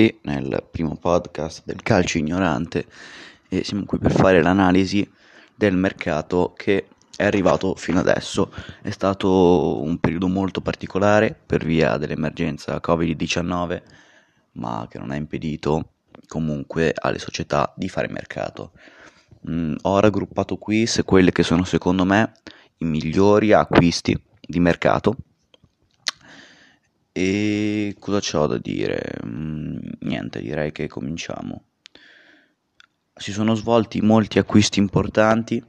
benvenuti nel primo podcast del calcio ignorante e siamo qui per fare l'analisi del mercato che è arrivato fino adesso. È stato un periodo molto particolare per via dell'emergenza Covid-19, ma che non ha impedito comunque alle società di fare mercato. Mm, ho raggruppato qui se quelle che sono secondo me i migliori acquisti di mercato e cosa c'ho da dire? Mm, niente, direi che cominciamo. Si sono svolti molti acquisti importanti.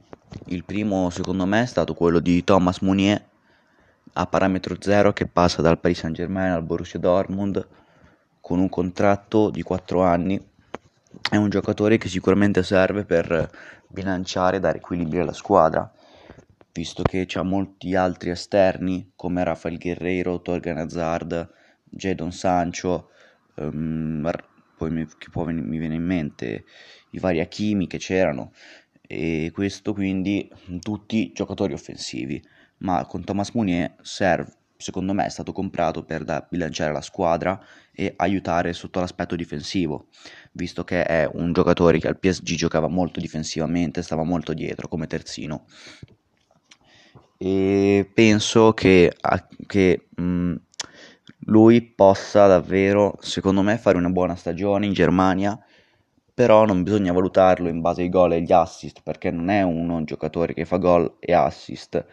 Il primo, secondo me, è stato quello di Thomas Mounier a parametro zero che passa dal Paris Saint-Germain al Borussia Dortmund con un contratto di 4 anni. È un giocatore che sicuramente serve per bilanciare e dare equilibrio alla squadra visto che c'ha molti altri esterni come Rafael Guerreiro, Torgan Hazard, Jadon Sancho, um, poi mi, poi mi viene in mente i vari Hakimi che c'erano e questo quindi tutti giocatori offensivi. Ma con Thomas Mounier serve secondo me è stato comprato per da bilanciare la squadra e aiutare sotto l'aspetto difensivo, visto che è un giocatore che al PSG giocava molto difensivamente, stava molto dietro come terzino e penso che, che mh, mm, lui possa davvero, secondo me, fare una buona stagione in Germania, però non bisogna valutarlo in base ai gol e agli assist, perché non è un giocatore che fa gol e assist,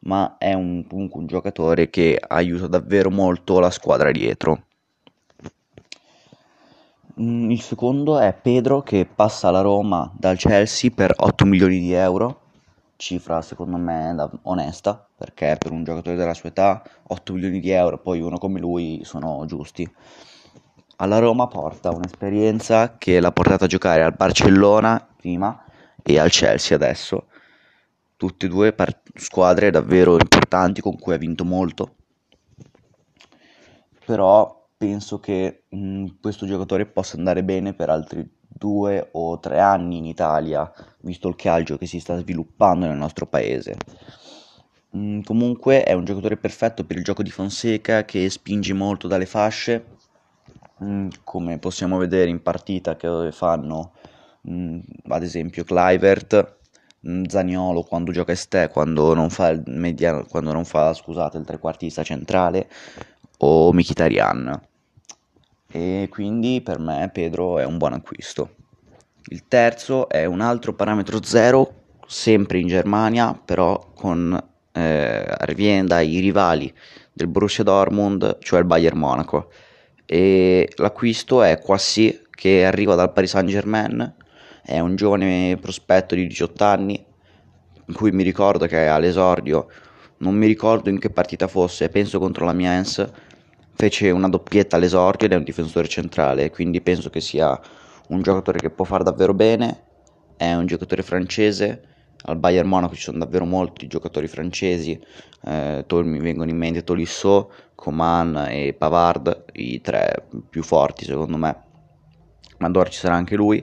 ma è un, comunque un giocatore che aiuta davvero molto la squadra dietro. Mm, il secondo è Pedro che passa alla Roma dal Chelsea per 8 milioni di euro cifra secondo me onesta perché per un giocatore della sua età 8 milioni di euro poi uno come lui sono giusti. Alla Roma porta un'esperienza che l'ha portata a giocare al Barcellona prima e al Chelsea adesso. Tutte e due par- squadre davvero importanti con cui ha vinto molto. Però penso che mh, questo giocatore possa andare bene per altri due o tre anni in Italia, visto il calcio che si sta sviluppando nel nostro paese. Mm, comunque è un giocatore perfetto per il gioco di Fonseca che spinge molto dalle fasce, mm, come possiamo vedere in partita che fanno mm, ad esempio Clivert, mm, Zaniolo quando gioca este, quando non fa il mediano, quando non fa scusate, il trequartista centrale o Mkhitaryan e quindi per me Pedro è un buon acquisto. Il terzo è un altro parametro zero, sempre in Germania, però con eh, riviene dai rivali del Borussia Dortmund, cioè il Bayern Monaco. E l'acquisto è Quassi che arriva dal Paris Saint Germain, è un giovane prospetto di 18 anni, in cui mi ricordo che all'esordio, non mi ricordo in che partita fosse, penso contro la Miens, fece una doppietta all'esordio ed è un difensore centrale, quindi penso che sia un giocatore che può fare davvero bene, è un giocatore francese, al Bayern Monaco ci sono davvero molti giocatori francesi, eh, mi vengono in mente Tolisso, Coman e Pavard, i tre più forti secondo me, ma d'ora ci sarà anche lui.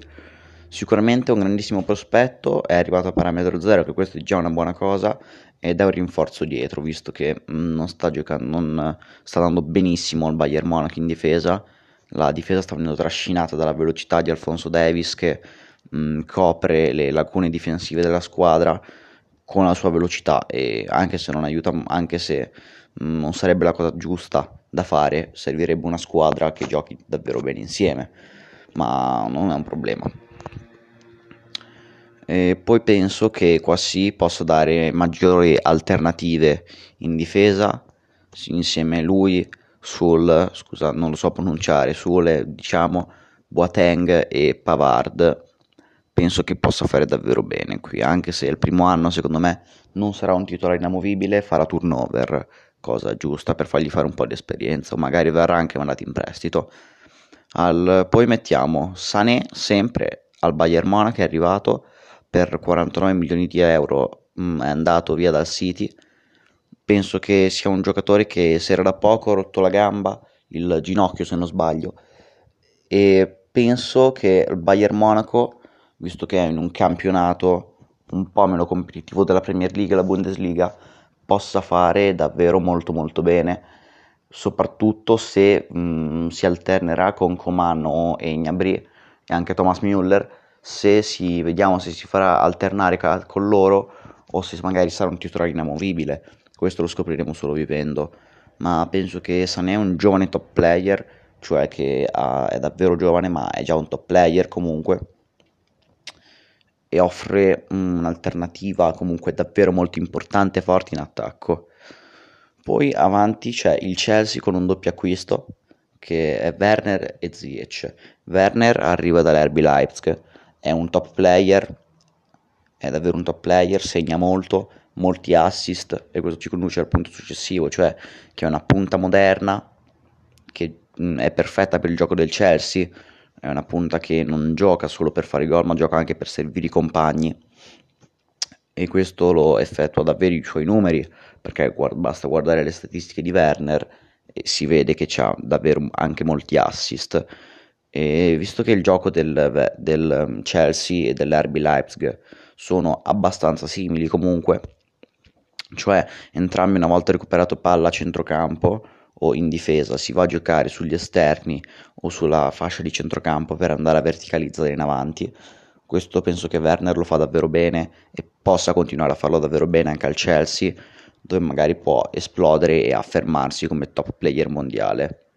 Sicuramente un grandissimo prospetto, è arrivato a parametro zero, che questo è già una buona cosa, ed è un rinforzo dietro, visto che mm, non sta giocando, non sta andando benissimo al Bayern Monaco in difesa. La difesa sta venendo trascinata dalla velocità di Alfonso Davis che mh, mm, copre le lacune difensive della squadra con la sua velocità e anche se non aiuta, anche se mh, mm, non sarebbe la cosa giusta da fare, servirebbe una squadra che giochi davvero bene insieme, ma non è un problema. E poi penso che qua sì possa dare maggiori alternative in difesa insieme a lui sul scusa non lo so pronunciare sul diciamo Boateng e Pavard. Penso che possa fare davvero bene qui anche se il primo anno secondo me non sarà un titolare inamovibile farà turnover cosa giusta per fargli fare un po' di esperienza o magari verrà anche mandato in prestito. Al, poi mettiamo Sané sempre al Bayern Monaco è arrivato per 49 milioni di euro mh, mm, è andato via dal City. Penso che sia un giocatore che si era da poco rotto la gamba, il ginocchio se non sbaglio, e penso che il Bayern Monaco, visto che è in un campionato un po' meno competitivo della Premier League e la Bundesliga, possa fare davvero molto molto bene soprattutto se mh, mm, si alternerà con Coman o Gnabry e anche Thomas Müller, se si, vediamo se si farà alternare con loro o se magari sarà un titolare inamovibile, questo lo scopriremo solo vivendo, ma penso che Sané è un giovane top player, cioè che ha, è davvero giovane ma è già un top player comunque e offre un'alternativa comunque davvero molto importante e forte in attacco. Poi avanti c'è il Chelsea con un doppio acquisto che è Werner e Ziyech. Werner arriva dall'Herby Leipzig, è un top player, è davvero un top player, segna molto, molti assist e questo ci conduce al punto successivo, cioè che è una punta moderna che è perfetta per il gioco del Chelsea, è una punta che non gioca solo per fare gol, ma gioca anche per servire i compagni e questo lo effettua davvero i suoi numeri, perché guarda, basta guardare le statistiche di Werner e si vede che ha davvero anche molti assist. E visto che il gioco del, del um, Chelsea e dell'RB Leipzig sono abbastanza simili comunque, cioè entrambi una volta recuperato palla a centrocampo o in difesa si va a giocare sugli esterni o sulla fascia di centrocampo per andare a verticalizzare in avanti. Questo penso che Werner lo fa davvero bene e possa continuare a farlo davvero bene anche al Chelsea, dove magari può esplodere e affermarsi come top player mondiale.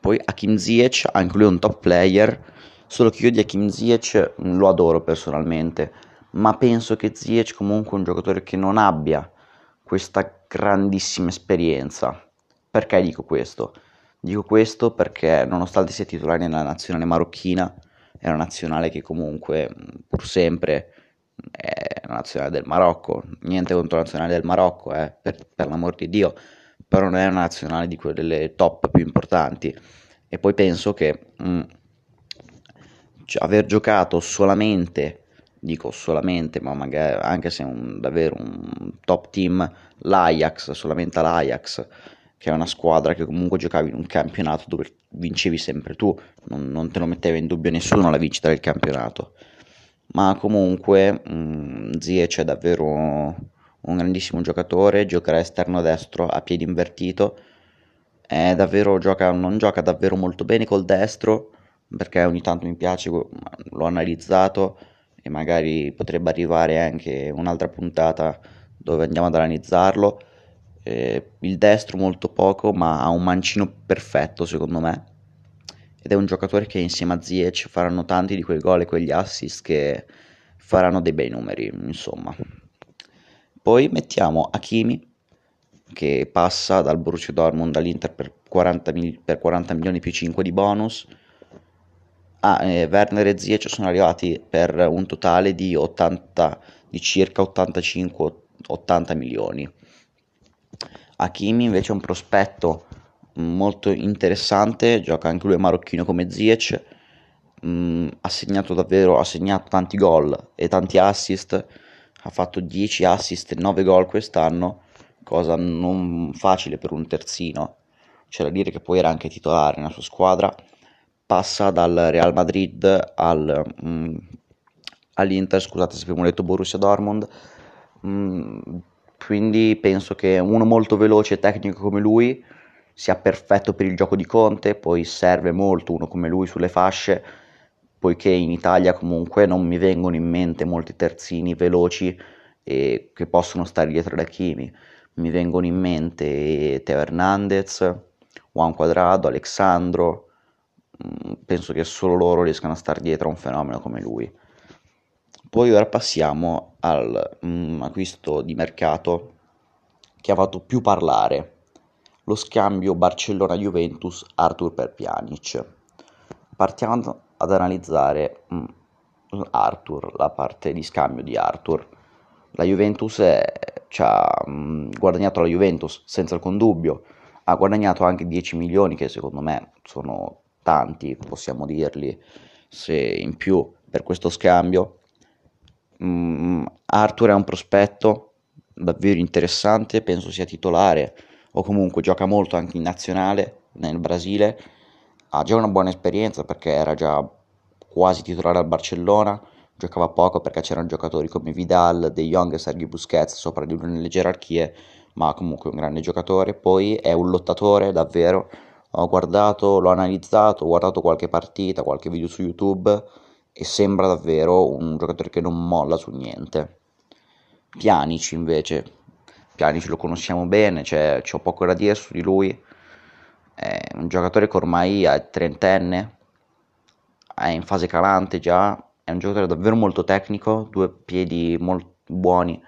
Poi Hakim Ziyech, anche lui è un top player, solo che io di Hakim Ziyech lo adoro personalmente, ma penso che Ziyech comunque è un giocatore che non abbia questa grandissima esperienza. Perché dico questo? Dico questo perché nonostante sia titolare nella nazionale marocchina, è una nazionale che comunque pur sempre è una nazionale del Marocco, niente contro la nazionale del Marocco, eh, per, per l'amor di Dio, però non è una nazionale di quelle top più importanti. E poi penso che mh, mm, cioè, aver giocato solamente dico solamente, ma magari anche se è un, davvero un top team, l'Ajax, solamente l'Ajax, che è una squadra che comunque giocavi in un campionato dove vincevi sempre tu, non, non te lo metteva in dubbio nessuno la vincita del campionato. Ma comunque mh, Ziyech è davvero un grandissimo giocatore, giocherà esterno destro a piedi invertito, davvero, gioca, non gioca davvero molto bene col destro, perché ogni tanto mi piace, l'ho analizzato, e magari potrebbe arrivare anche un'altra puntata dove andiamo ad analizzarlo. Eh, il destro molto poco, ma ha un mancino perfetto secondo me. Ed è un giocatore che insieme a Ziyech faranno tanti di quei gol e quegli assist che faranno dei bei numeri, insomma. Poi mettiamo Hakimi che passa dal Borussia Dortmund all'Inter per 40, mil- per 40 milioni più 5 di bonus. Ah, eh, Werner e Ziyech sono arrivati per un totale di, 80, di circa 85-80 milioni. Hakimi invece è un prospetto molto interessante, gioca anche lui marocchino come Ziyech, mm, ha segnato davvero, ha segnato tanti gol e tanti assist, ha fatto 10 assist e 9 gol quest'anno, cosa non facile per un terzino, c'è da dire che poi era anche titolare nella sua squadra. Passa dal Real Madrid al, mm, all'Inter, scusate se abbiamo detto Borussia Dortmund, mm, quindi penso che uno molto veloce e tecnico come lui sia perfetto per il gioco di Conte, poi serve molto uno come lui sulle fasce, poiché in Italia comunque non mi vengono in mente molti terzini veloci e che possono stare dietro da Kimi. Mi vengono in mente Teo Hernandez, Juan Quadrado, Alexandro, Mm, penso che solo loro riescano a stare dietro a un fenomeno come lui. Poi ora passiamo all'acquisto mm, di mercato che ha fatto più parlare, lo scambio Barcellona-Juventus Arthur per Pjanic. Partiamo ad analizzare mm, Arthur, la parte di scambio di Arthur. La Juventus è, ha guadagnato la Juventus senza alcun dubbio, ha guadagnato anche 10 milioni che secondo me sono tanti, possiamo dirli, se in più per questo scambio. Mm, Arthur è un prospetto davvero interessante, penso sia titolare o comunque gioca molto anche in nazionale nel Brasile. Ha già una buona esperienza perché era già quasi titolare al Barcellona, giocava poco perché c'erano giocatori come Vidal, De Jong e Sergio Busquets sopra di lui nelle gerarchie, ma comunque un grande giocatore. Poi è un lottatore davvero. Ho guardato, l'ho analizzato, ho guardato qualche partita, qualche video su YouTube e sembra davvero un giocatore che non molla su niente. Pianici invece, Pianici lo conosciamo bene, cioè, c'ho poco da dire su di lui. È un giocatore che ormai è trentenne, è in fase calante già, è un giocatore davvero molto tecnico, due piedi molto buoni,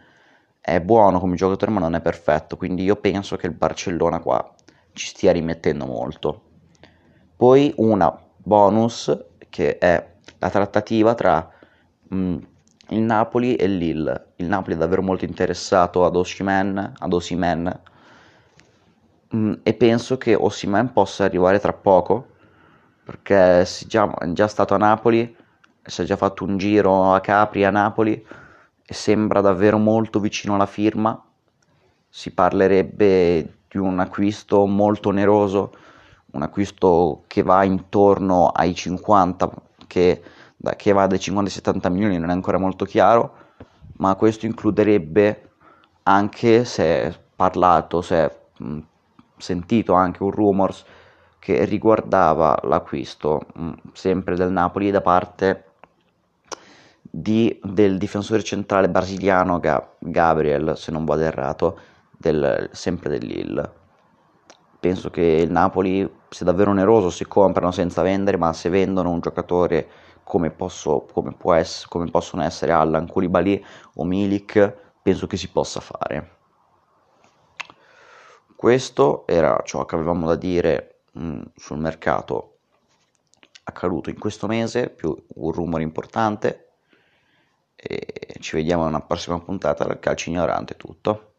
è buono come giocatore ma non è perfetto, quindi io penso che il Barcellona qua ci stia rimettendo molto. Poi una bonus che è la trattativa tra mh, il Napoli e il Lille. Il Napoli è davvero molto interessato ad Osimen, ad Osimen mh, e penso che Osimen possa arrivare tra poco perché è già, è già stato a Napoli si è già fatto un giro a Capri, a Napoli e sembra davvero molto vicino alla firma. Si parlerebbe di un acquisto molto oneroso, un acquisto che va intorno ai 50, che, che va dai 50 ai 70 milioni, non è ancora molto chiaro, ma questo includerebbe anche, se parlato, se è sentito anche un rumors che riguardava l'acquisto mh, sempre del Napoli da parte di, del difensore centrale brasiliano Ga- Gabriel, se non vado errato, del, sempre dell'Ill. Penso che il Napoli sia davvero oneroso se comprano senza vendere, ma se vendono un giocatore come, posso, come, ess- come possono essere Allan, Koulibaly o Milik, penso che si possa fare. Questo era ciò che avevamo da dire mh, mm, sul mercato accaduto in questo mese, più un rumore importante. E ci vediamo in una prossima puntata del calcio ignorante tutto